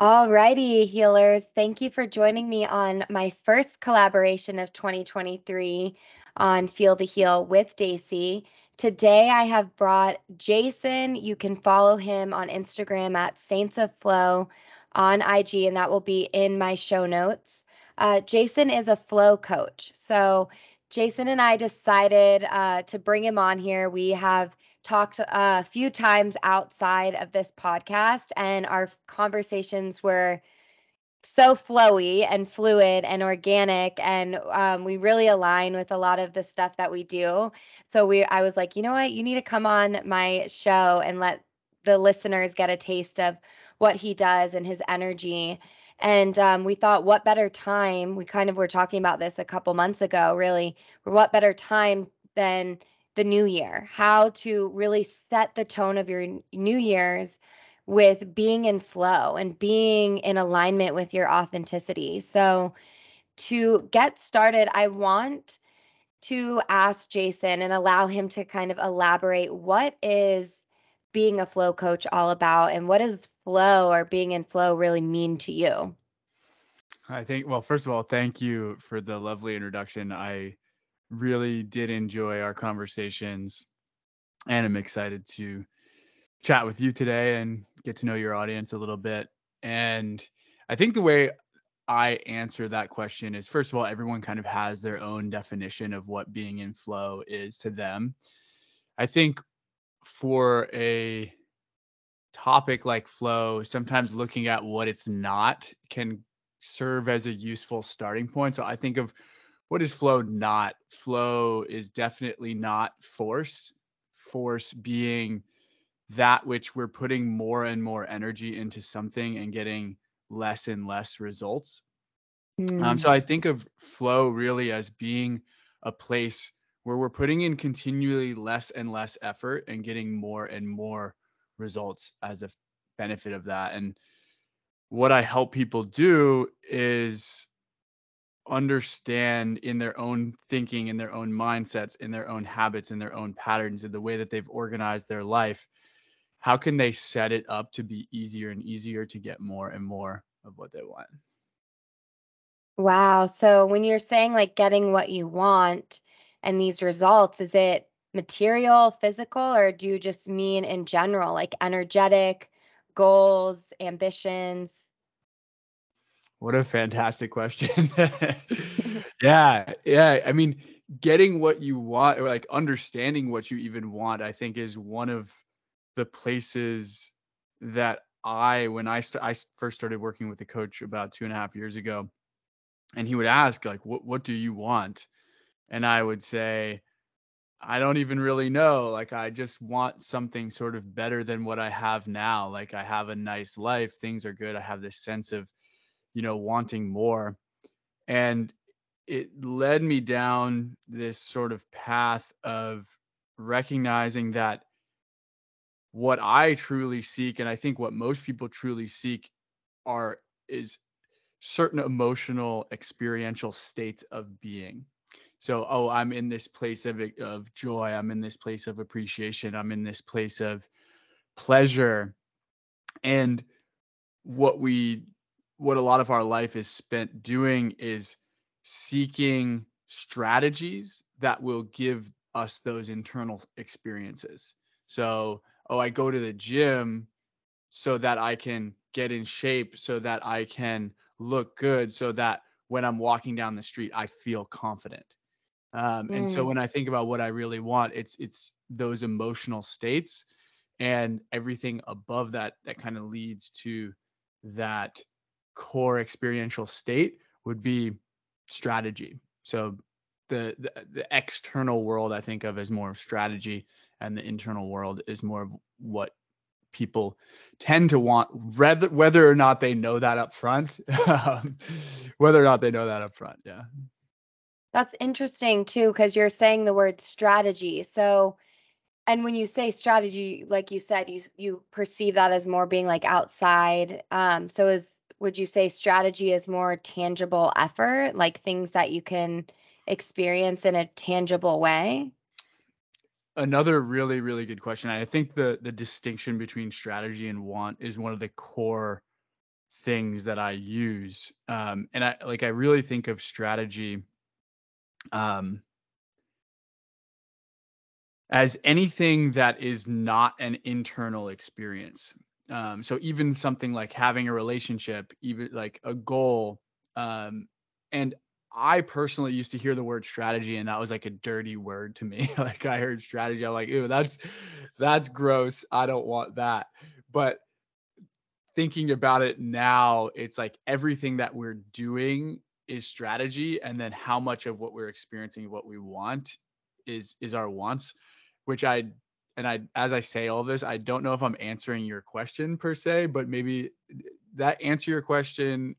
Alrighty, healers. Thank you for joining me on my first collaboration of 2023 on Feel the Heal with Daisy. Today I have brought Jason. You can follow him on Instagram at Saints of Flow on IG, and that will be in my show notes. Uh, Jason is a flow coach. So, Jason and I decided uh, to bring him on here. We have talked a few times outside of this podcast, and our conversations were so flowy and fluid and organic and um, we really align with a lot of the stuff that we do. So we i was like you know what? You need to come on my show and let the listeners get a taste of what he does and his energy. And um, we thought what better time? We kind of were talking about this a couple months ago really what better time than the new year, how to really set the tone of your new year's with being in flow and being in alignment with your authenticity. So, to get started, I want to ask Jason and allow him to kind of elaborate what is being a flow coach all about and what does flow or being in flow really mean to you? I think, well, first of all, thank you for the lovely introduction. I really did enjoy our conversations and I'm excited to chat with you today and get to know your audience a little bit. And I think the way I answer that question is first of all, everyone kind of has their own definition of what being in flow is to them. I think for a topic like flow, sometimes looking at what it's not can serve as a useful starting point. So I think of what is flow not? Flow is definitely not force. Force being that which we're putting more and more energy into something and getting less and less results. Mm. Um, so mm. I think of flow really as being a place where we're putting in continually less and less effort and getting more and more results as a benefit of that. And what I help people do is understand in their own thinking, in their own mindsets, in their own habits, in their own patterns, in the way that they've organized their life, how can they set it up to be easier and easier to get more and more of what they want? Wow. So when you're saying like getting what you want and these results, is it material, physical, or do you just mean in general, like energetic goals, ambitions? What a fantastic question. yeah, yeah. I mean, getting what you want or like understanding what you even want, I think is one of the places that I, when I, st- I first started working with a coach about two and a half years ago, and he would ask like, what, what do you want? And I would say, I don't even really know. Like, I just want something sort of better than what I have now. Like, I have a nice life, things are good. I have this sense of you know, wanting more. And it led me down this sort of path of recognizing that what I truly seek, and I think what most people truly seek, are is certain emotional experiential states of being. So, oh, I'm in this place of of joy. I'm in this place of appreciation. I'm in this place of pleasure. And what we what a lot of our life is spent doing is seeking strategies that will give us those internal experiences. So, oh, I go to the gym so that I can get in shape, so that I can look good, so that when I'm walking down the street, I feel confident. Um, mm. And so mm. when I think about what I really want, it's it's those emotional states, and everything above that that kind of leads to that core experiential state would be strategy. So the, the, the external world I think of as more of strategy, and the internal world is more of what people tend to want, whether whether or not they know that up front, whether or not they know that up front. Yeah. That's interesting too, because you're saying the word strategy. So, and when you say strategy, like you said, you you perceive that as more being like outside. Um, so is would you say strategy is more tangible effort, like things that you can experience in a tangible way? Another really, really good question. I think the the distinction between strategy and want is one of the core things that I use. Um, and I like I really think of strategy um, as anything that is not an internal experience. Um, so even something like having a relationship, even like a goal, um, and I personally used to hear the word strategy and that was like a dirty word to me. like I heard strategy, I'm like, ew, that's that's gross. I don't want that. But thinking about it now, it's like everything that we're doing is strategy and then how much of what we're experiencing what we want is is our wants which i and i as i say all this i don't know if i'm answering your question per se but maybe that answer your question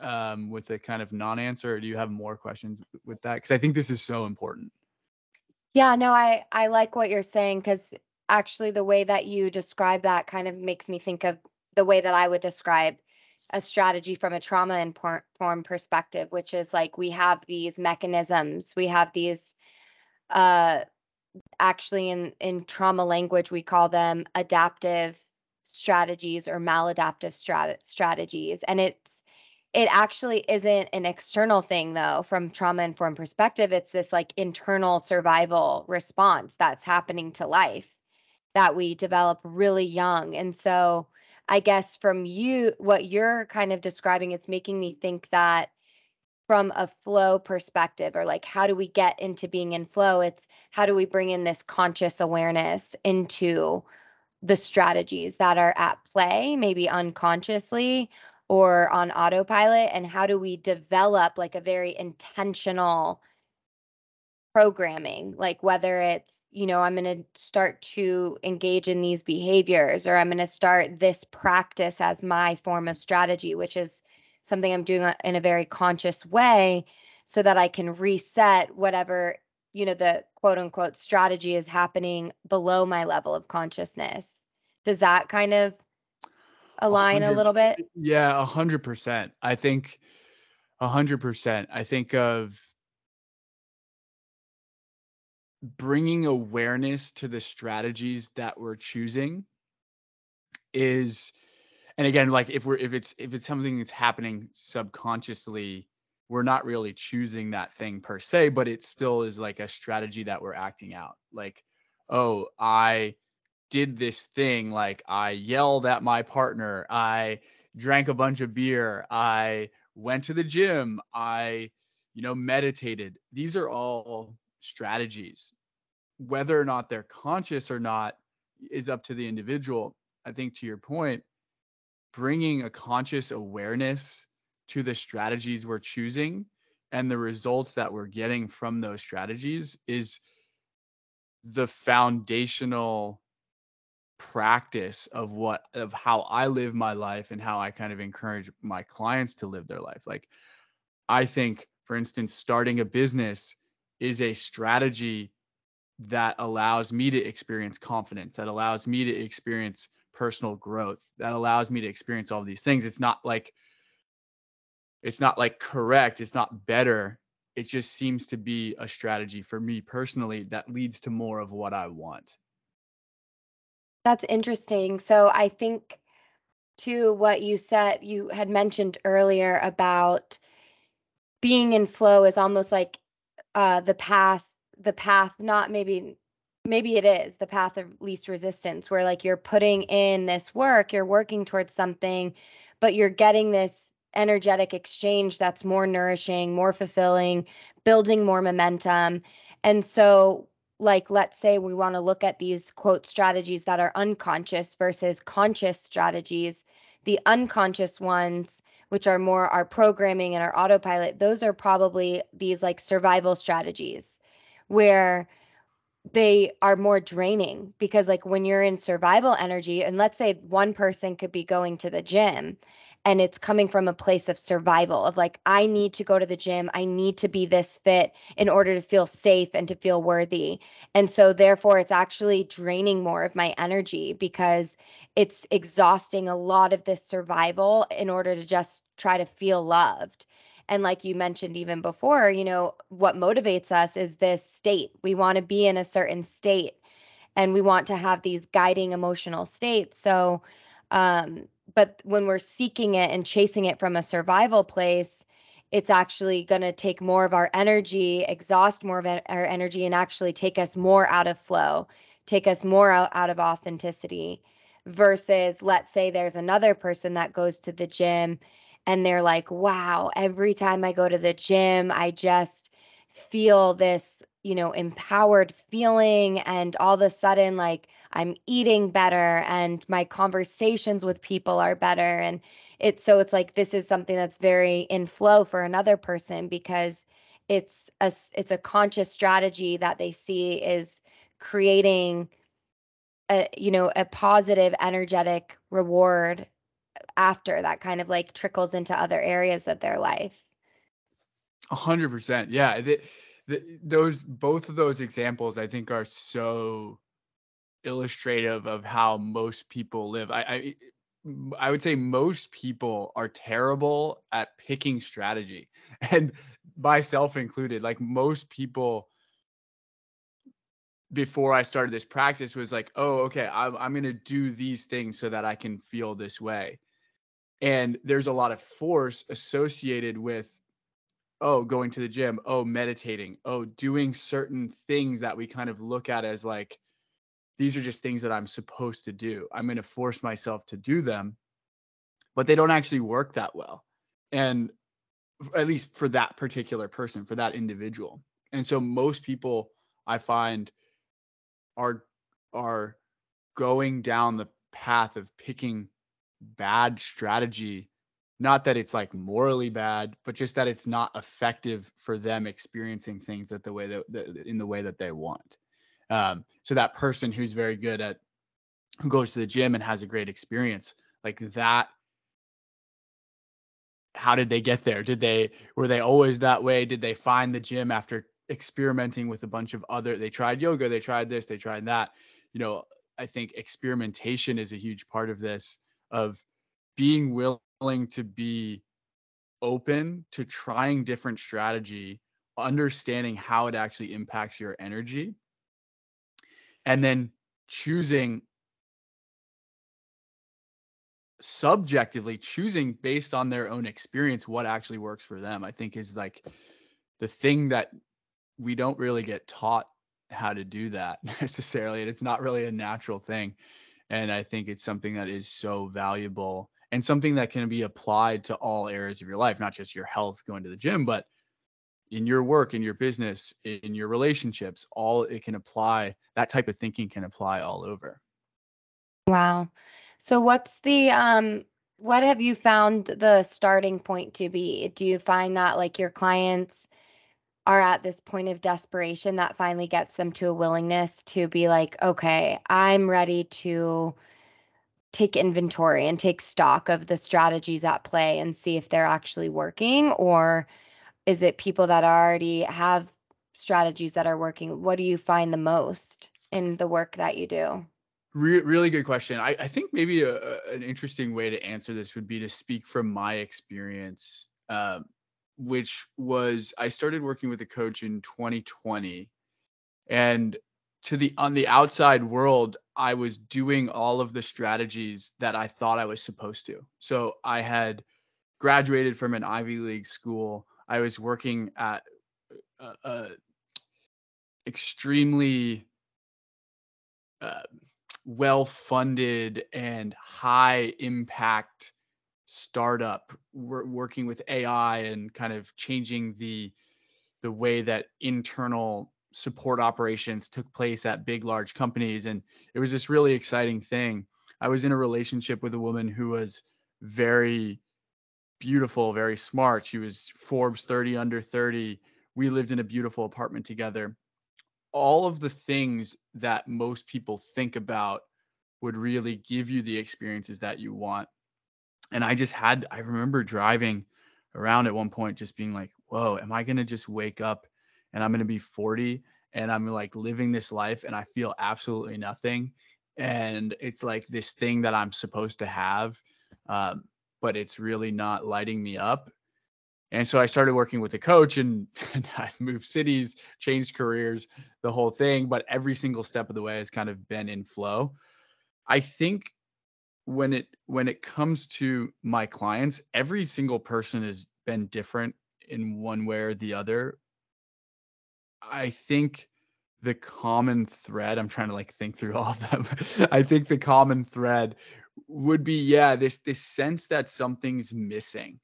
um, with a kind of non-answer or do you have more questions with that? Because i think this is so important. Yeah no i i like what you're saying because actually the way that you describe that kind of makes me think of the way that i would describe a strategy from a trauma informed perspective, which is like we have these mechanisms, we have these uh actually in in trauma language we call them adaptive strategies or maladaptive strat- strategies. And it's it actually isn't an external thing though from trauma informed perspective. It's this like internal survival response that's happening to life that we develop really young. And so I guess from you, what you're kind of describing, it's making me think that from a flow perspective, or like how do we get into being in flow? It's how do we bring in this conscious awareness into the strategies that are at play, maybe unconsciously or on autopilot? And how do we develop like a very intentional programming, like whether it's you know, I'm going to start to engage in these behaviors or I'm going to start this practice as my form of strategy, which is something I'm doing uh, in a very conscious way so that I can reset whatever, you know, the quote unquote strategy is happening below my level of consciousness. Does that kind of align a little bit? Yeah, a hundred percent. I think a hundred percent. I think of bringing awareness to the strategies that we're choosing is and again like if we're if it's if it's something that's happening subconsciously we're not really choosing that thing per se but it still is like a strategy that we're acting out like oh i did this thing like i yelled at my partner i drank a bunch of beer i went to the gym i you know meditated these are all strategies. Whether or not they're conscious or not is up to the individual. I think to your point, bringing a conscious awareness to the strategies we're choosing and the results that we're getting from those strategies is the foundational practice of what of how I live my life and how I kind of encourage my clients to live their life. Like I think for instance starting a business is a strategy that allows me to experience confidence, that allows me to experience personal growth, that allows me to experience all these things. It's not like it's not like correct, it's not better. It just seems to be a strategy for me personally that leads to more of what I want. That's interesting. So I think to what you said, you had mentioned earlier about being in flow is almost like uh, the path, the path, not maybe, maybe it is the path of least resistance, where like you're putting in this work, you're working towards something, but you're getting this energetic exchange that's more nourishing, more fulfilling, building more momentum. And so, like, let's say we want to look at these quote strategies that are unconscious versus conscious strategies. The unconscious ones which are more our programming and our autopilot, those are probably these like survival strategies where they are more draining because like when you're in survival energy and let's say one person could be going to the gym and it's coming from a place of survival of like i need to go to the gym i need to be this fit in order to feel safe and to feel worthy and so therefore it's actually draining more of my energy because it's exhausting a lot of this survival in order to just try to feel loved. And like you mentioned even before, you know, what motivates us is this state. We want to be in a certain state and we want to have these guiding emotional states. So, um, but when we're seeking it and chasing it from a survival place, it's actually going to take more of our energy, exhaust more of our energy, and actually take us more out of flow, take us more out, out of authenticity. Versus, let's say there's another person that goes to the gym and they're like, wow, every time I go to the gym, I just feel this, you know, empowered feeling. And all of a sudden, like, I'm eating better and my conversations with people are better. And it's so it's like this is something that's very in flow for another person because it's a it's a conscious strategy that they see is creating a you know a positive energetic reward after that kind of like trickles into other areas of their life. A hundred percent. Yeah. The, the, those, both of those examples I think are so illustrative of how most people live. I, I, I would say most people are terrible at picking strategy and myself included. Like most people before I started this practice was like, oh, okay, I'm, I'm going to do these things so that I can feel this way and there's a lot of force associated with oh going to the gym oh meditating oh doing certain things that we kind of look at as like these are just things that i'm supposed to do. I'm going to force myself to do them but they don't actually work that well. And at least for that particular person for that individual. And so most people i find are are going down the path of picking bad strategy. Not that it's like morally bad but just that it's not effective for them experiencing things that the way that, in the way that they want. Um, so that person who's very good at who goes to the gym and has a great experience like that how did they get there? Did they were they always that way? Did they find the gym after experimenting with a bunch of other they tried yoga they tried this they tried that. You know i think experimentation is a huge part of this of being willing to be open to trying different strategy, understanding how it actually impacts your energy, and then choosing subjectively choosing based on their own experience what actually works for them i think is like the thing that we don't really get taught how to do that necessarily and it's not really a natural thing and I think it's something that is so valuable and something that can be applied to all areas of your life, not just your health, going to the gym, but in your work, in your business, in your relationships, all it can apply, that type of thinking can apply all over. Wow. So what's the um what have you found the starting point to be? Do you find that like your clients are at this point of desperation that finally gets them to a willingness to be like, okay, I'm ready to take inventory and take stock of the strategies at play and see if they're actually working? Or is it people that already have strategies that are working? What do you find the most in the work that you do? Re- really good question. I, I think maybe a, a, an interesting way to answer this would be to speak from my experience. Um, which was I started working with a coach in 2020 and to the on the outside world I was doing all of the strategies that I thought I was supposed to. So I had graduated from an Ivy League school. I was working at a, a extremely uh, well funded and high impact startup we're working with AI and kind of changing the the way that internal support operations took place at big large companies and it was this really exciting thing. I was in a relationship with a woman who was very beautiful, very smart. She was Forbes 30 under 30. We lived in a beautiful apartment together. All of the things that most people think about would really give you the experiences that you want and I just had I remember driving around at one point just being like, "Whoa, am I going to just wake up and I'm going to be 40 and I'm like living this life and I feel absolutely nothing and it's like this thing that I'm supposed to have um, but it's really not lighting me up." And so I started working with a coach and, and I moved cities, changed careers, the whole thing, but every single step of the way has kind of been in flow. I think when it when it comes to my clients, every single person has been different in one way or the other. I think the common thread, I'm trying to like think through all of them. I think the common thread would be yeah, this this sense that something's missing.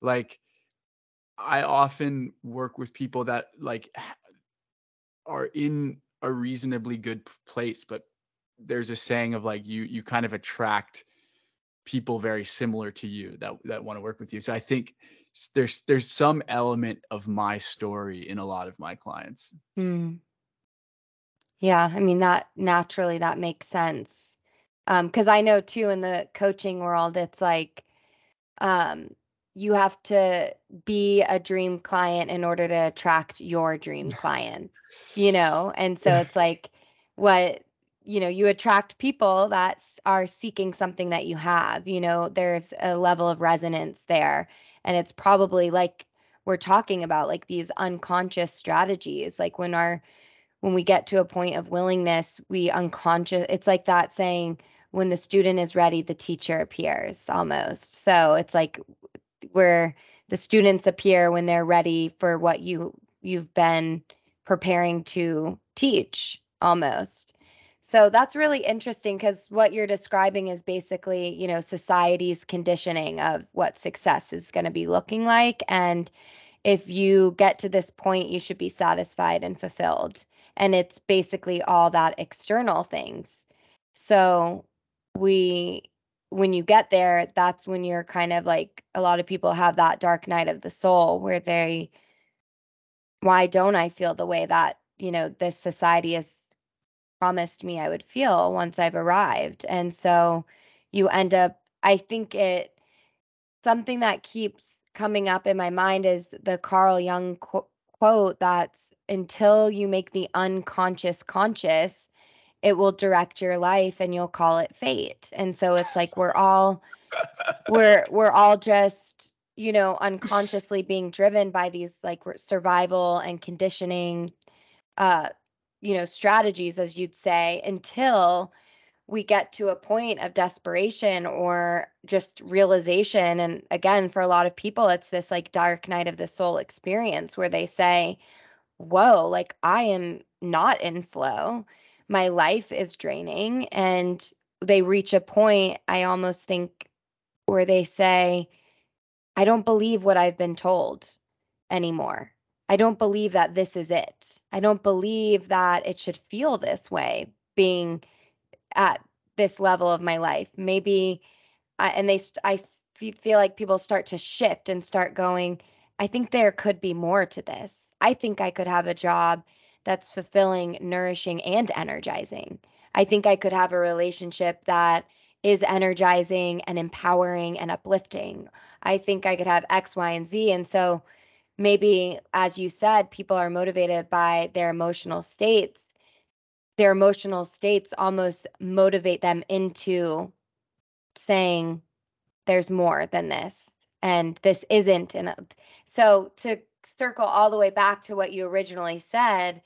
Like I often work with people that like are in a reasonably good place, but there's a saying of like you you kind of attract people very similar to you that that want to work with you. So I think there's there's some element of my story in a lot of my clients. Hmm. Yeah, I mean that naturally that makes sense. Um, because I know too in the coaching world, it's like um you have to be a dream client in order to attract your dream clients, you know? And so it's like what, you know, you attract people that are seeking something that you have, you know, there's a level of resonance there. And it's probably like we're talking about like these unconscious strategies, like when our, when we get to a point of willingness, we unconscious, it's like that saying, when the student is ready, the teacher appears almost. So it's like where the students appear when they're ready for what you you've been preparing to teach almost. So that's really interesting because what you're describing is basically, you know, society's conditioning of what success is going to be looking like. And if you get to this point, you should be satisfied and fulfilled. And it's basically all that external things. So we when you get there, that's when you're kind of like a lot of people have that dark night of the soul where they, why don't I feel the way that, you know, this society has promised me I would feel once I've arrived? And so you end up, I think it, something that keeps coming up in my mind is the Carl Jung qu- quote that's until you make the unconscious conscious, it will direct your life and you'll call it fate. And so it's like we're all we're we're all just, you know, unconsciously being driven by these like survival and conditioning uh you know, strategies as you'd say until we get to a point of desperation or just realization. And again for a lot of people it's this like dark night of the soul experience where they say whoa like i am not in flow. My life is draining. And they reach a point i almost think where they say i don't believe what i've been told anymore i don't believe that this is it i don't believe that it should feel this way being at this level of my life maybe I, and they i feel like people start to shift and start going i think there could be more to this i think i could have a job that's fulfilling, nourishing, and energizing. I think I could have a relationship that is energizing and empowering and uplifting. I think I could have X, Y, and Z. And so maybe, as you said, people are motivated by their emotional states. Their emotional states almost motivate them into saying, there's more than this. And this isn't. And so to circle all the way back to what you originally said,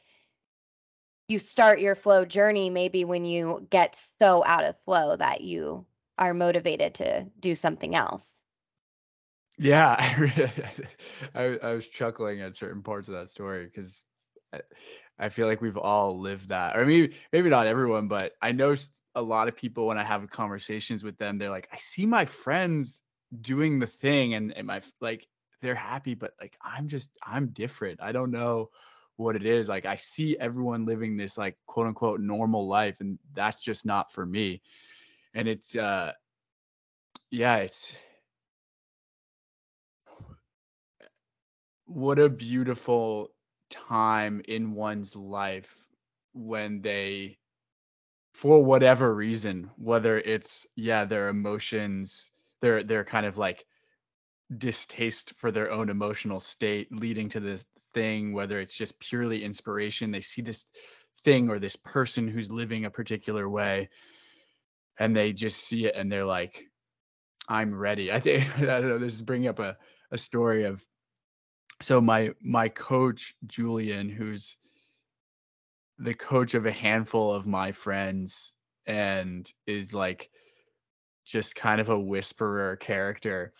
you start your flow journey maybe when you get so out of flow that you are motivated to do something else. Yeah, I, really, I, I was chuckling at certain parts of that story because I, I, feel like we've all lived that. Or maybe maybe not everyone, but I know a lot of people when I have conversations with them, they're like, I see my friends doing the thing, and, and my like they're happy, but like I'm just I'm different. I don't know what it is. Like I see everyone living this like quote unquote normal life and that's just not for me. And it's uh yeah, it's what a beautiful time in one's life when they for whatever reason, whether it's yeah, their emotions, they're they're kind of like distaste for their own emotional state leading to this thing whether it's just purely inspiration they see this thing or this person who's living a particular way and they just see it and they're like i'm ready. I think i don't know this is bringing up a, a story of so my my coach julian who's the coach of a handful of my friends and is like just kind of a whisperer character.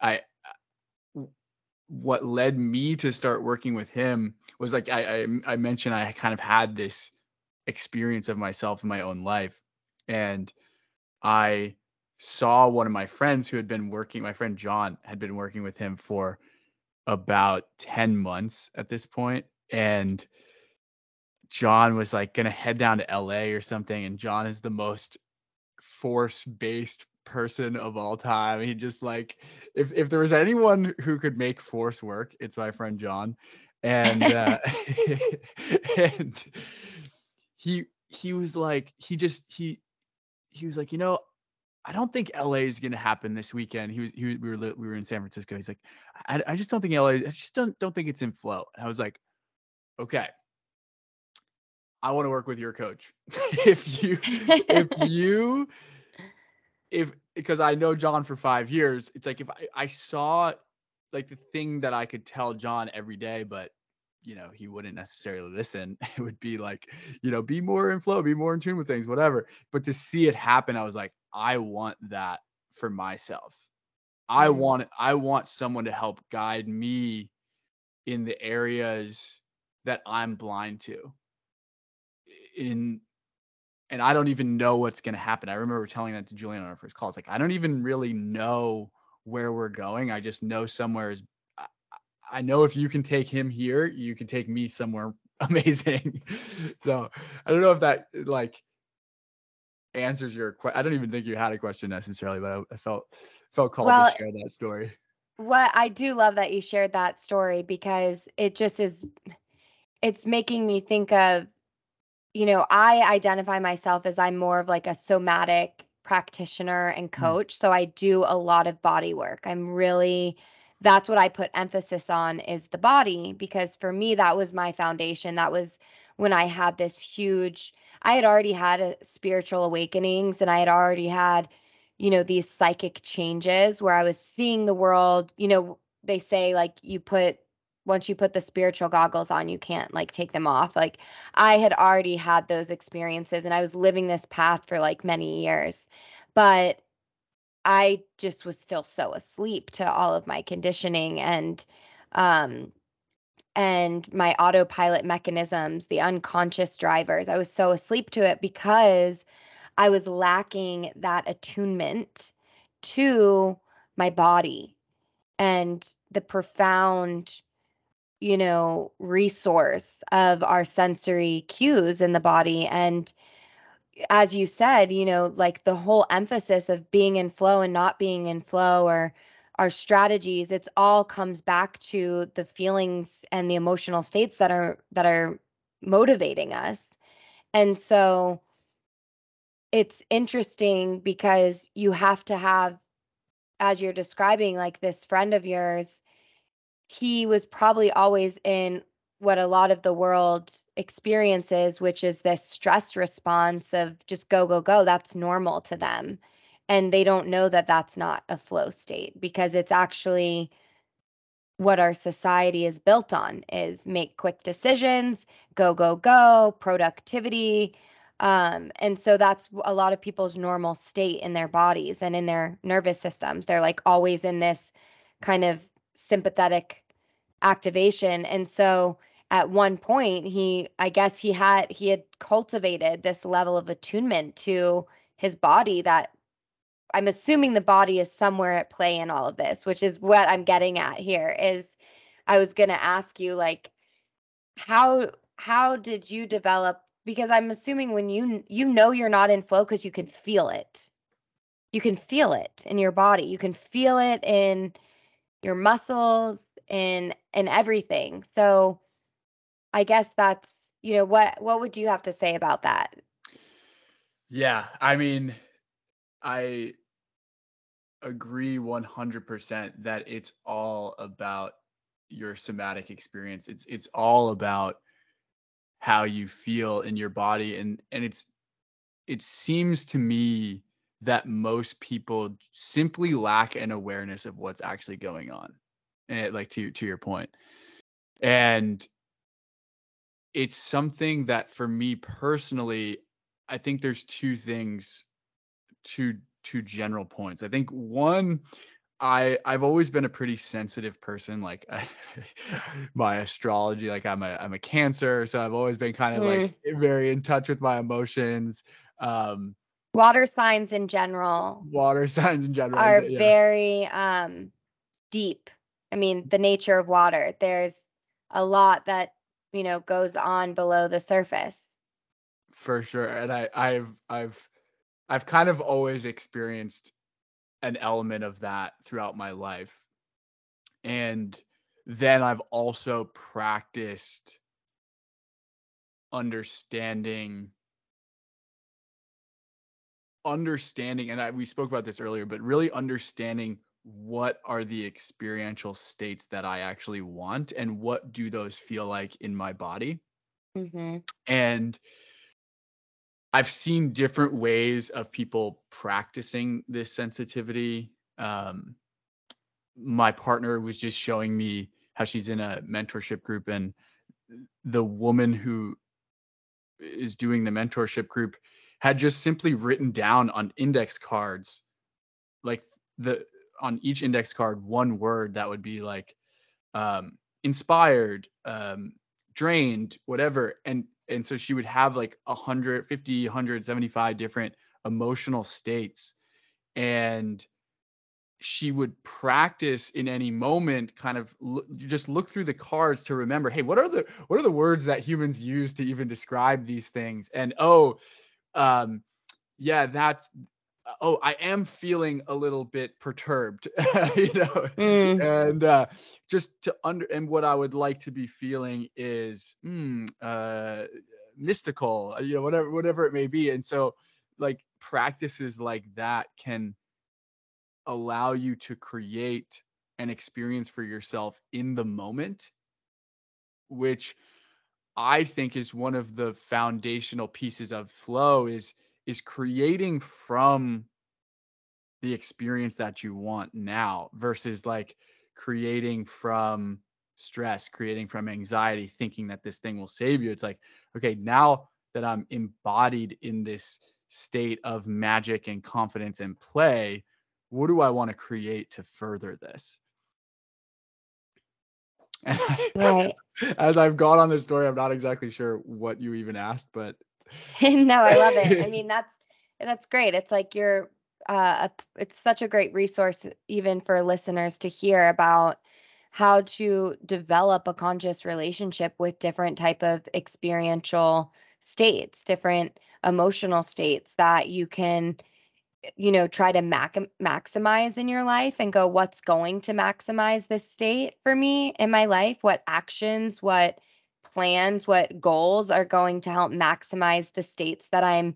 I what led me to start working with him was like I, I, I mentioned I kind of had this experience of myself in my own life and I saw one of my friends who had been working my friend John had been working with him for about 10 months at this point and John was like going to head down to LA or something and John is the most force based person of all time. He just like if if there was anyone who could make force work, it's my friend John. And uh and he he was like he just he he was like, you know, I don't think LA is going to happen this weekend. He was, he was, we were, we were in San Francisco. He's like, I, I just don't think LA, I just don't, don't think it's in flow. And I was like, okay, I want to work with your coach. if you, if you, if, because I know John for five years, it's like if I, I saw like the thing that I could tell John every day, but you know, he wouldn't necessarily listen. It would be like, you know, be more in flow, be more in tune with things, whatever. But to see it happen, I was like, I want that for myself. I mm-hmm. want I want someone to help guide me in the areas that I'm blind to. In and I don't even know what's going to happen. I remember telling that to Julian on our first call. It's like I don't even really know where we're going. I just know somewhere is I know if you can take him here, you can take me somewhere amazing. so I don't know if that like answers your question. I don't even think you had a question necessarily, but I, I felt felt called well, to share that story. What I do love that you shared that story because it just is it's making me think of you know, I identify myself as I'm more of like a somatic practitioner and mm. coach, mm. so I do a lot of body work. I'm really that's what I put emphasis on is the body because for me that was my foundation. That was when I had this huge I had already had a spiritual awakenings and I had already had, you know, these psychic changes where I was seeing the world, you know, they say like you put once you put the spiritual goggles on, you can't like take them off. Like I had already had those experiences and I was living this path for like many years. But I just was still so asleep to all of my conditioning and um and my autopilot mechanisms, the unconscious drivers. I was so asleep to it because I was lacking that attunement to my body and the profound you know resource of our sensory cues in the body and as you said you know like the whole emphasis of being in flow and not being in flow or our strategies it's all comes back to the feelings and the emotional states that are that are motivating us. And so it's interesting because you have to have as you're describing like this friend of yours he was probably always in what a lot of the world experiences which is this stress response of just go go go that's normal to them. And they don't know that that's not a flow state because it's actually what our society is built on is make quick decisions go go go productivity. Um, and so that's a lot of people's normal state in their bodies and in their nervous systems. They're like always in this kind of sympathetic activation. And so at one point he i guess he had he had cultivated this level of attunement to his body that I'm assuming the body is somewhere at play in all of this, which is what I'm getting at here is I was going to ask you like how how did you develop because I'm assuming when you you know you're not in flow cuz you can feel it. You can feel it in your body. You can feel it in your muscles in in everything. So I guess that's you know what what would you have to say about that? Yeah, I mean I agree 100% that it's all about your somatic experience. It's it's all about how you feel in your body and and it's it seems to me that most people simply lack an awareness of what's actually going on. And like to to your point. And it's something that for me personally, I think there's two things two two general points. I think one I I've always been a pretty sensitive person. Like my astrology, like I'm a I'm a Cancer, so I've always been kind of mm. like very in touch with my emotions. Um, water signs in general. Water signs in general are yeah. very um, deep. I mean, the nature of water. There's a lot that you know goes on below the surface. For sure, and I I've I've I've kind of always experienced an element of that throughout my life. And then I've also practiced understanding understanding and I, we spoke about this earlier but really understanding what are the experiential states that I actually want and what do those feel like in my body mm-hmm. and I've seen different ways of people practicing this sensitivity. Um, my partner was just showing me how she's in a mentorship group, and the woman who is doing the mentorship group had just simply written down on index cards, like the on each index card, one word that would be like um, inspired, um, drained, whatever, and and so she would have like 150 175 different emotional states. And she would practice in any moment kind of look, just look through the cards to remember hey what are the what are the words that humans use to even describe these things? And oh um yeah that's oh i am feeling a little bit perturbed you know mm. and uh just to under and what i would like to be feeling is mm, uh mystical uh, you know whatever whatever it may be and so like practices like that can allow you to create an experience for yourself in the moment which i think is one of the foundational pieces of flow is is creating from the experience that you want now versus like creating from stress, creating from anxiety, thinking that this thing will save you. It's like, okay, now that I'm embodied in this state of magic and confidence and play, what do I want to create to further this? right. as I've gone on this story, I'm not exactly sure what you even asked, but no, I love it. I mean, that's that's great. It's like you're uh, it's such a great resource even for listeners to hear about how to develop a conscious relationship with different type of experiential states different emotional states that you can you know try to mac- maximize in your life and go what's going to maximize this state for me in my life what actions what plans what goals are going to help maximize the states that i'm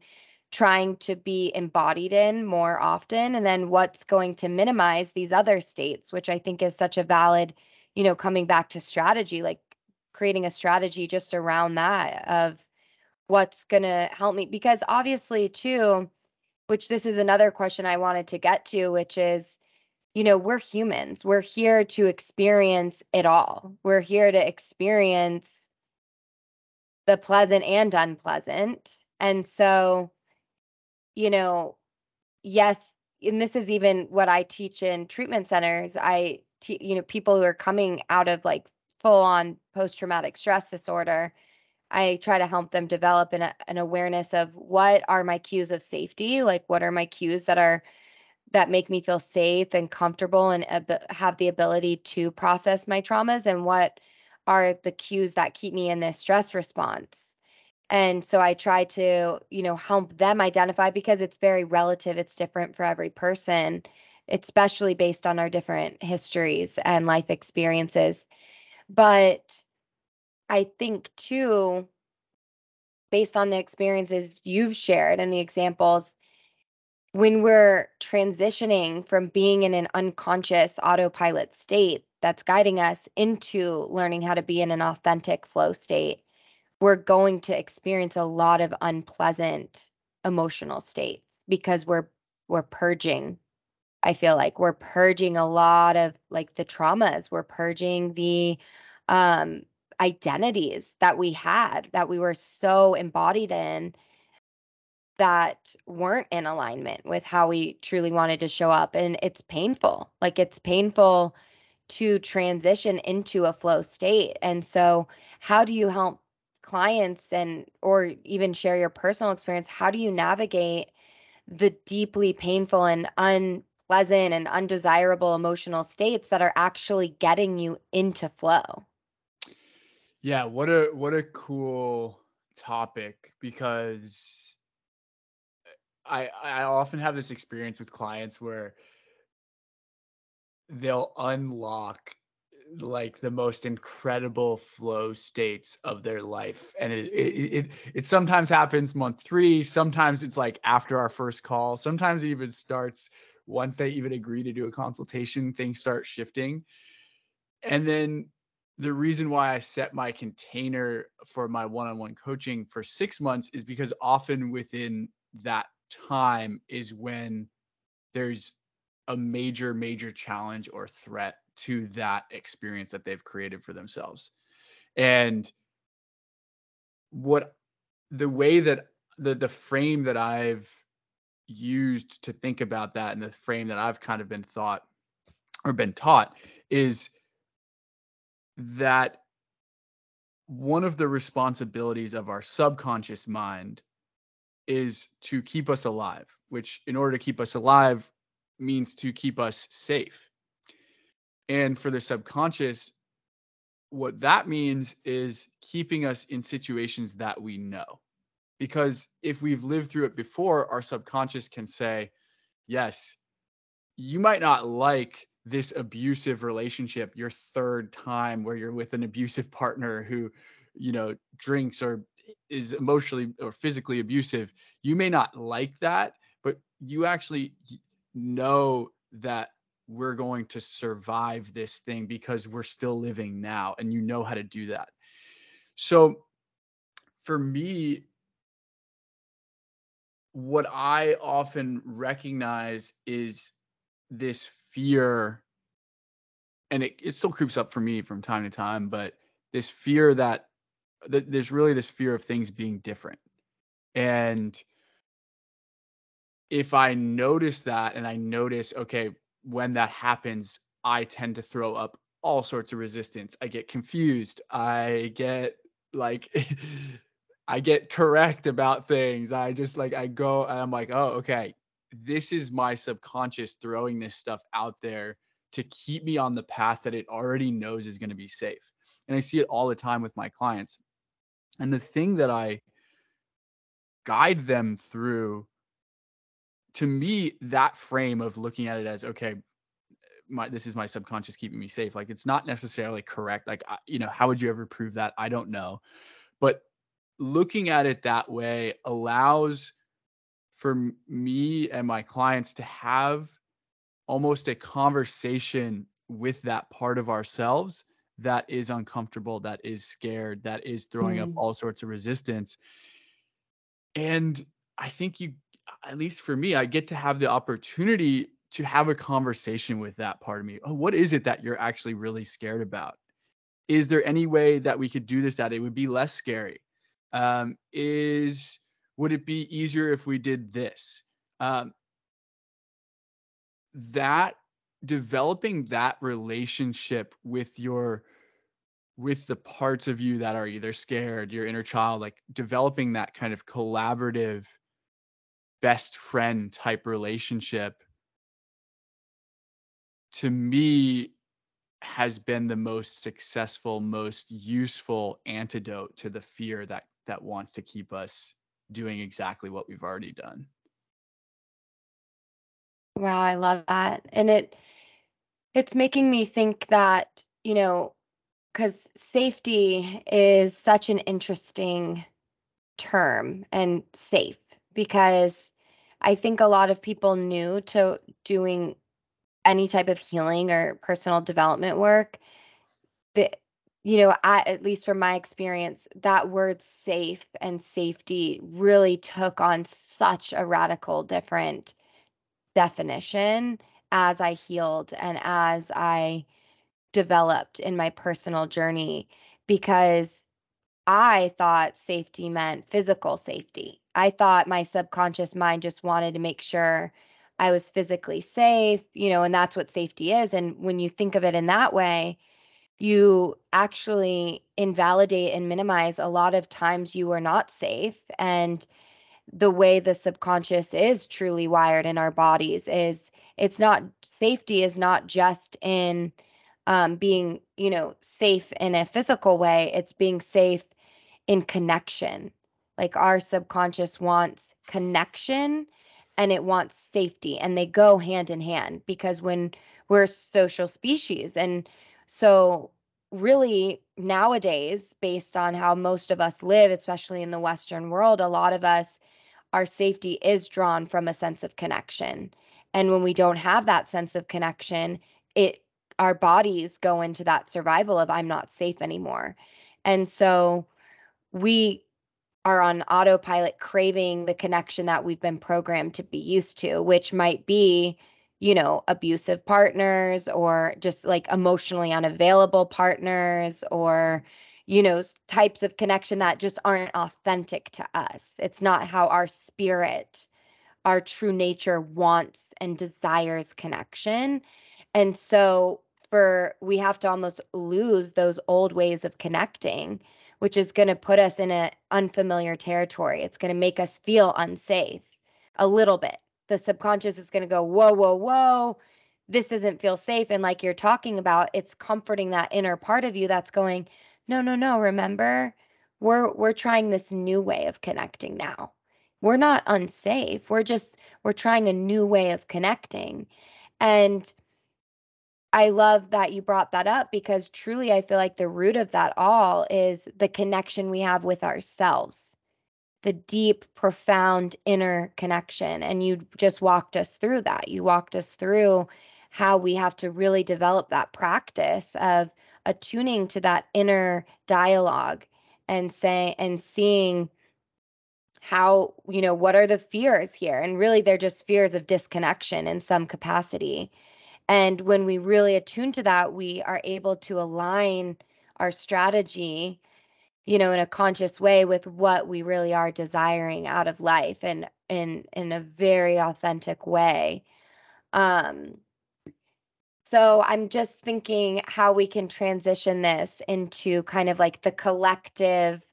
trying to be embodied in more often and then what's going to minimize these other states which i think is such a valid you know coming back to strategy like creating a strategy just around that of what's going to help me. Because obviously too which this is another question i wanted to get to which is you know we're humans. We're here to experience it all. We're here to experience the pleasant and unpleasant and so you know, yes, and this is even what I teach in treatment centers. I, te- you know, people who are coming out of like full on post traumatic stress disorder. I try to help them develop an, an awareness of what are my cues of safety, like what are my cues that are that make me feel safe and comfortable and ab- have the ability to process my traumas and what are the cues that keep me in this stress response and so I try to, you know, help them identify because it's very relative. It's different for every person, especially based on our different histories and life experiences. But I think too, based on the experiences you've shared and the examples, when we're transitioning from being in an unconscious autopilot state that's guiding us into learning how to be in an authentic flow state, we're going to experience a lot of unpleasant emotional states because we're we're purging i feel like we're purging a lot of like the traumas we're purging the um identities that we had that we were so embodied in that weren't in alignment with how we truly wanted to show up. And it's painful. Like it's painful to transition into a flow state. And so, how do you help clients and or even share your personal experience? How do you navigate the deeply painful and unpleasant and undesirable emotional states that are actually getting you into flow? Yeah, what a what a cool topic because I I often have this experience with clients where they'll unlock like the most incredible flow states of their life. And it, it it it sometimes happens month 3 sometimes it's like after our first call sometimes it even starts once they even agree to do a consultation things start shifting. And then the reason why I set my container for my one-on-one coaching for 6 months is because often within that time is when there's a major major challenge or threat to that experience that they've created for themselves. And what the way that the the frame that i've used to think about that and the frame that i've kind of been thought or been taught is that one of the responsibilities of our subconscious mind is to keep us alive, which in order to keep us alive means to keep us safe. And for the subconscious, what that means is keeping us in situations that we know. Because if we've lived through it before, our subconscious can say, yes, you might not like this abusive relationship your third time where you're with an abusive partner who you know drinks or is emotionally or physically abusive you may not like that but you actually know that we're going to survive this thing because we're still living now and you know how to do that. So for me what i often recognize is this fear and it, it still creeps up for me from time to time but this fear that, that there's really this fear of things being different. And if i notice that and i notice okay when that happens i tend to throw up all sorts of resistance i get confused i get like i get correct about things i just like i go and i'm like oh okay this is my subconscious throwing this stuff out there to keep me on the path that it already knows is going to be safe. And I see it all the time with my clients. And the thing that I guide them through, to me, that frame of looking at it as, okay, my, this is my subconscious keeping me safe. Like it's not necessarily correct. Like, you know, how would you ever prove that? I don't know. But looking at it that way allows for me and my clients to have almost a conversation with that part of ourselves that is uncomfortable, that is scared, that is throwing mm. up all sorts of resistance. And I think you, at least for me, I get to have the opportunity to have a conversation with that part of me. Oh, what is it that you're actually really scared about? Is there any way that we could do this that it would be less scary? Um, is would it be easier if we did this? Um, that developing that relationship with your with the parts of you that are either scared, your inner child, like developing that kind of collaborative best friend type relationship to me has been the most successful, most useful antidote to the fear that that wants to keep us doing exactly what we've already done. Wow, I love that. And it it's making me think that, you know, cuz safety is such an interesting term and safe because I think a lot of people new to doing any type of healing or personal development work that you know, I, at least from my experience, that word safe and safety really took on such a radical different definition as I healed and as I developed in my personal journey because I thought safety meant physical safety. I thought my subconscious mind just wanted to make sure I was physically safe, you know, and that's what safety is. And when you think of it in that way, you actually invalidate and minimize a lot of times you are not safe. And the way the subconscious is truly wired in our bodies is it's not safety is not just in um, being you know safe in a physical way it's being safe in connection like our subconscious wants connection and it wants safety and they go hand in hand because when we're social species and so really nowadays based on how most of us live especially in the western world a lot of us our safety is drawn from a sense of connection. And when we don't have that sense of connection, it our bodies go into that survival of I'm not safe anymore. And so we are on autopilot craving the connection that we've been programmed to be used to, which might be, you know, abusive partners or just like emotionally unavailable partners or you know, types of connection that just aren't authentic to us. It's not how our spirit, our true nature wants and desires connection. And so for we have to almost lose those old ways of connecting, which is going to put us in an unfamiliar territory. It's going to make us feel unsafe a little bit. The subconscious is going to go, whoa, whoa, whoa, this doesn't feel safe. And like you're talking about, it's comforting that inner part of you that's going, no, no, no, remember? We're we're trying this new way of connecting now. We're not unsafe. We're just we're trying a new way of connecting. And I love that you brought that up because truly I feel like the root of that all is the connection we have with ourselves. The deep, profound inner connection. And you just walked us through that. You walked us through how we have to really develop that practice of attuning to that inner dialogue and saying and seeing how you know what are the fears here and really they're just fears of disconnection in some capacity and when we really attune to that we are able to align our strategy you know in a conscious way with what we really are desiring out of life and in in a very authentic way. Um so I'm just thinking how we can transition this into kind of like the collective,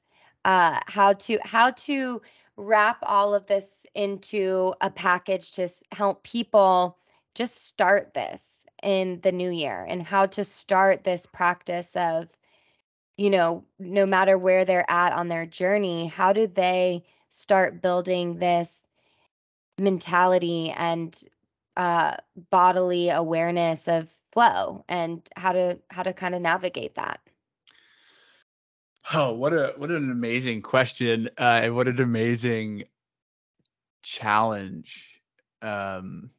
uh, how to how to wrap all of this into a package to help people just start this in the new year and how to start this practice of you know no matter where they're at on their journey how do they start building this mentality and uh, bodily awareness of flow and how to how to kind of navigate that? Oh what a what an amazing question uh, and what an amazing challenge um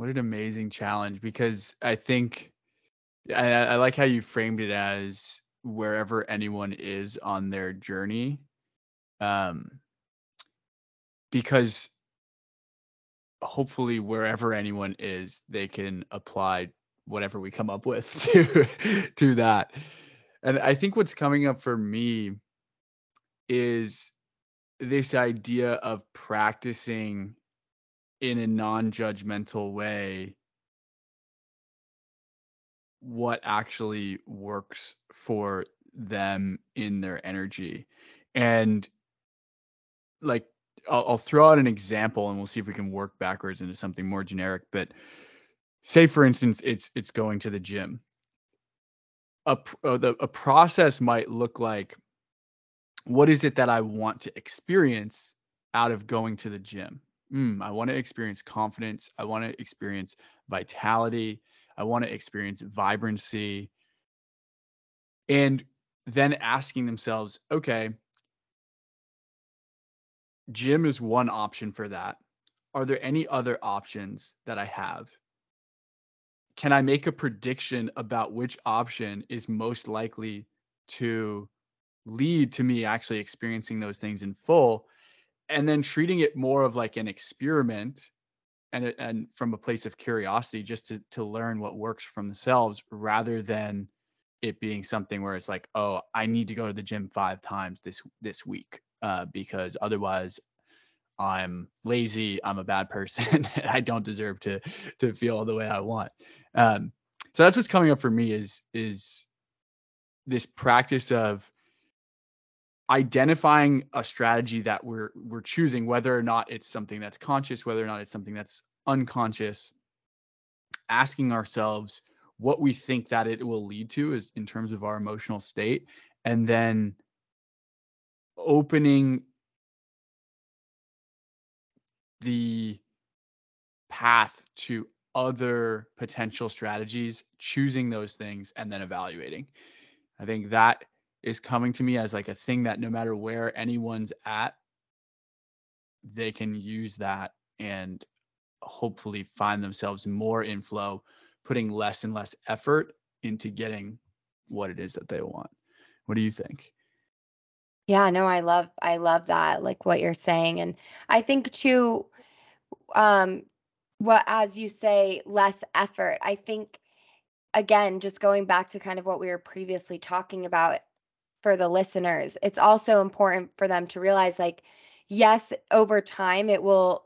what an amazing challenge because i think I, I like how you framed it as wherever anyone is on their journey um because hopefully wherever anyone is, they can apply whatever we come up with to to that. And I think what's coming up for me is this idea of practicing in a non-judgmental way what actually works for them in their energy and like I'll, I'll throw out an example and we'll see if we can work backwards into something more generic. But say, for instance, it's it's going to the gym. A uh, the, a process might look like what is it that I want to experience out of going to the gym? Mm, I want to experience confidence. I want to experience vitality. I want to experience vibrancy. And then asking themselves, okay, gym is one option for that. Are there any other options that I have? Can I make a prediction about which option is most likely to lead to me actually experiencing those things in full and then treating it more of like an experiment and and from a place of curiosity just to to learn what works for themselves rather than it being something where it's like, oh, I need to go to the gym five times this this week uh, because otherwise I'm lazy, I'm a bad person, I don't deserve to to feel the way I want. Um, so that's what's coming up for me is is this practice of identifying a strategy that we're we're choosing whether or not it's something that's conscious whether or not it's something that's unconscious asking ourselves what we think that it will lead to is in terms of our emotional state and then opening the path to other potential strategies choosing those things and then evaluating. I think that is coming to me as like a thing that no matter where anyone's at, they can use that and hopefully find themselves more in flow, putting less and less effort into getting what it is that they want. What do you think? Yeah, no, I love I love that like what you're saying and I think too um what as you say less effort. I think again just going back to kind of what we were previously talking about for the listeners, it's also important for them to realize like yes, over time it will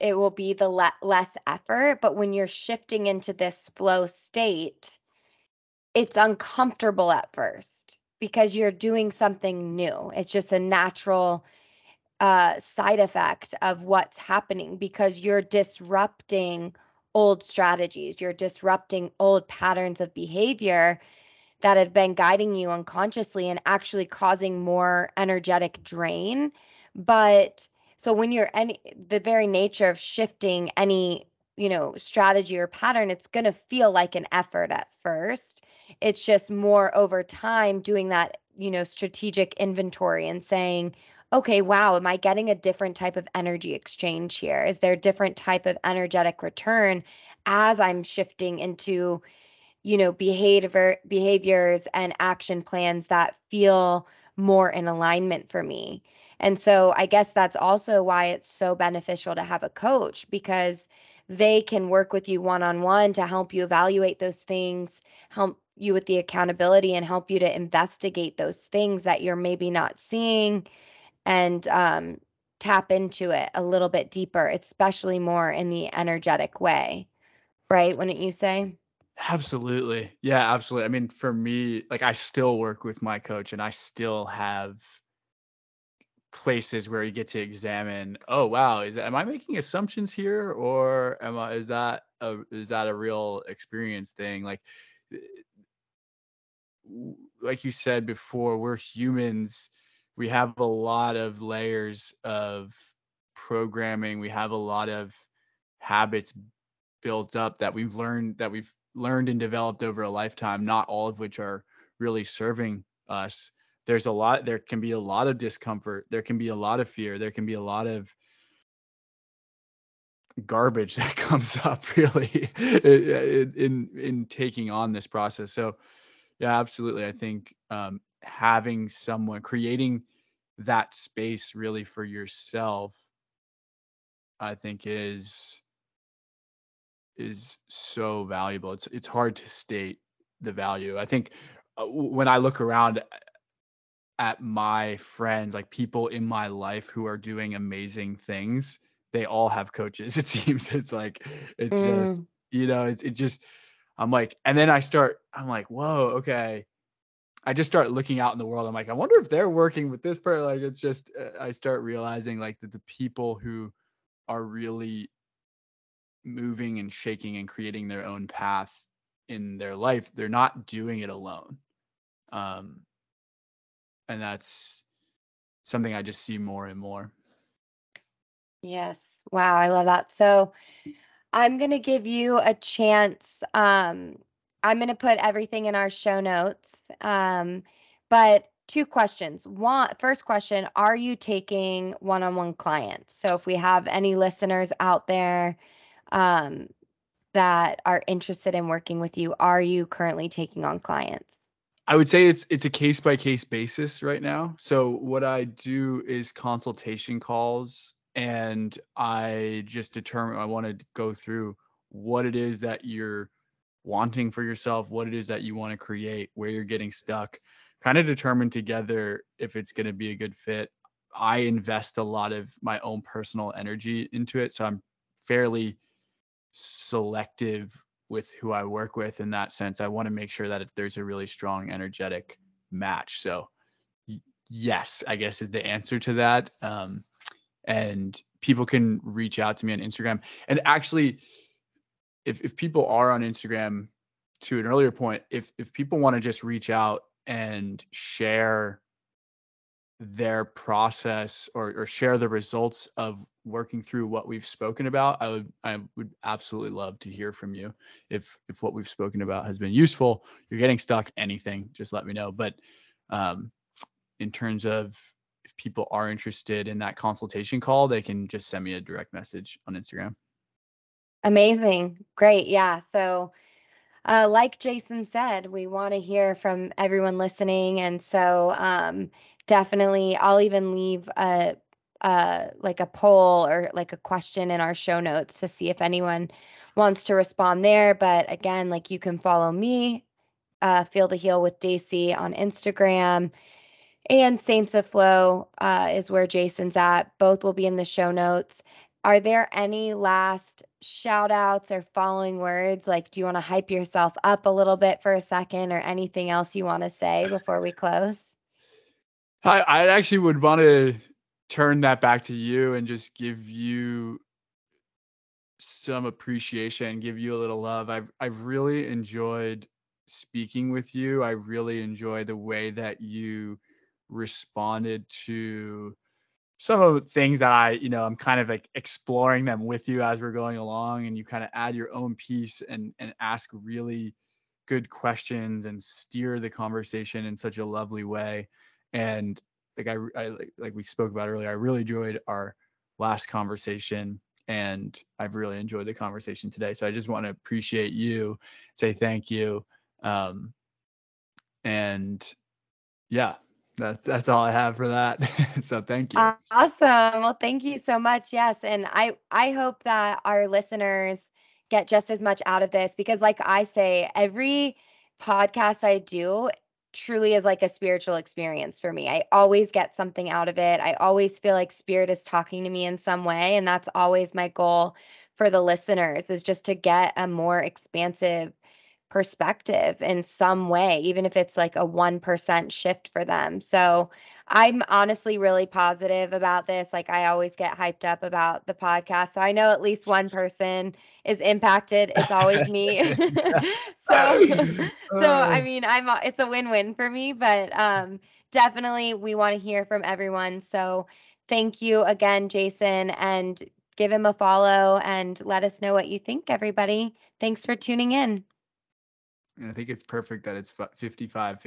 it will be the le- less effort, but when you're shifting into this flow state, it's uncomfortable at first because you're doing something new. It's just a natural uh, side effect of what's happening because you're disrupting old strategies, you're disrupting old patterns of behavior that have been guiding you unconsciously and actually causing more energetic drain. But so when you're any the very nature of shifting any, you know, strategy or pattern, it's going to feel like an effort at first. It's just more over time doing that, you know, strategic inventory and saying, okay, wow, am I getting a different type of energy exchange here? Is there a different type of energetic return as I'm shifting into you know behavior behaviors and action plans that feel more in alignment for me. And so i guess that's also why it's so beneficial to have a coach because they can work with you one on one to help you evaluate those things help you with the accountability and help you to investigate those things that you're maybe not seeing and um, tap into it a little bit deeper especially more in the energetic way. Right? Wouldn't you say Absolutely. Yeah, absolutely. I mean, for me, like I still work with my coach and I still have places where you get to examine, oh wow, is am I making assumptions here or am I is that a is that a real experience thing? Like eh, like you said before, we're humans. We have a lot of layers of programming. We have a lot of habits built up that we've learned that we've learned and developed over a lifetime, not all of which are really serving us. There's a lot, there can be a lot of discomfort. There can be a lot of fear. There can be a lot of garbage that comes up really in, in, in taking on this process. So yeah, absolutely. I think um, having someone creating that space really for yourself, I think is is so valuable. It's it's hard to state the value. I think uh, when I look around at my friends, like people in my life who are doing amazing things, they all have coaches. It seems it's like it's mm. just you know it's it just I'm like and then I start I'm like whoa okay. I just start looking out in the world. I'm like I wonder if they're working with this person. Like it's just uh, I start realizing like that the people who are really moving and shaking and creating their own path in their life, they're not doing it alone. Um, and that's something I just see more and more. Yes. Wow. I love that. So I'm going to give you a chance. Um, I'm going to put everything in our show notes. Um, but two questions. One, first question Are you taking one on one clients? So if we have any listeners out there um, that are interested in working with you, are you currently taking on clients? I would say it's it's a case by case basis right now. So what I do is consultation calls and I just determine I want to go through what it is that you're wanting for yourself, what it is that you want to create, where you're getting stuck, kind of determine together if it's going to be a good fit. I invest a lot of my own personal energy into it. So I'm fairly selective with who I work with in that sense. I want to make sure that there's a really strong energetic match. So yes, I guess is the answer to that. Um, and people can reach out to me on Instagram. And actually, if if people are on Instagram, to an earlier point, if if people want to just reach out and share their process or, or share the results of working through what we've spoken about i would i would absolutely love to hear from you. If if what we've spoken about has been useful you're getting stuck anything just let me know. But um in terms of if people are interested in that consultation call they can just send me a direct message on instagram. Amazing. Great. Yeah. So uh, like Jason said, we want to hear from everyone listening. And so um, definitely, I'll even leave a, a like a poll or like a question in our show notes to see if anyone wants to respond there. But again, like you can follow me, uh, Feel the Heal with Daisy on Instagram. And Saints of Flow uh, is where Jason's at. Both will be in the show notes. Are there any last shout outs or following words? Like, do you want to hype yourself up a little bit for a second or anything else you want to say before we close? I, I actually would want to turn that back to you and just give you some appreciation, give you a little love. I've I've really enjoyed speaking with you. I really enjoy the way that you responded to some of the things that I, you know, I'm kind of like exploring them with you as we're going along and you kind of add your own piece and and ask really good questions and steer the conversation in such a lovely way. And like I, I like we spoke about earlier, I really enjoyed our last conversation and I've really enjoyed the conversation today. So I just want to appreciate you, say thank you. Um, and yeah, that's that's all I have for that. so thank you. Awesome. Well, thank you so much. Yes, and I I hope that our listeners get just as much out of this because like I say, every podcast I do truly is like a spiritual experience for me. I always get something out of it. I always feel like spirit is talking to me in some way and that's always my goal for the listeners is just to get a more expansive perspective in some way, even if it's like a 1% shift for them. So I'm honestly really positive about this. Like I always get hyped up about the podcast. So I know at least one person is impacted. It's always me. so so I mean, I'm it's a win-win for me, but um definitely we want to hear from everyone. So thank you again, Jason, and give him a follow and let us know what you think, everybody. Thanks for tuning in. And I think it's perfect that it's 55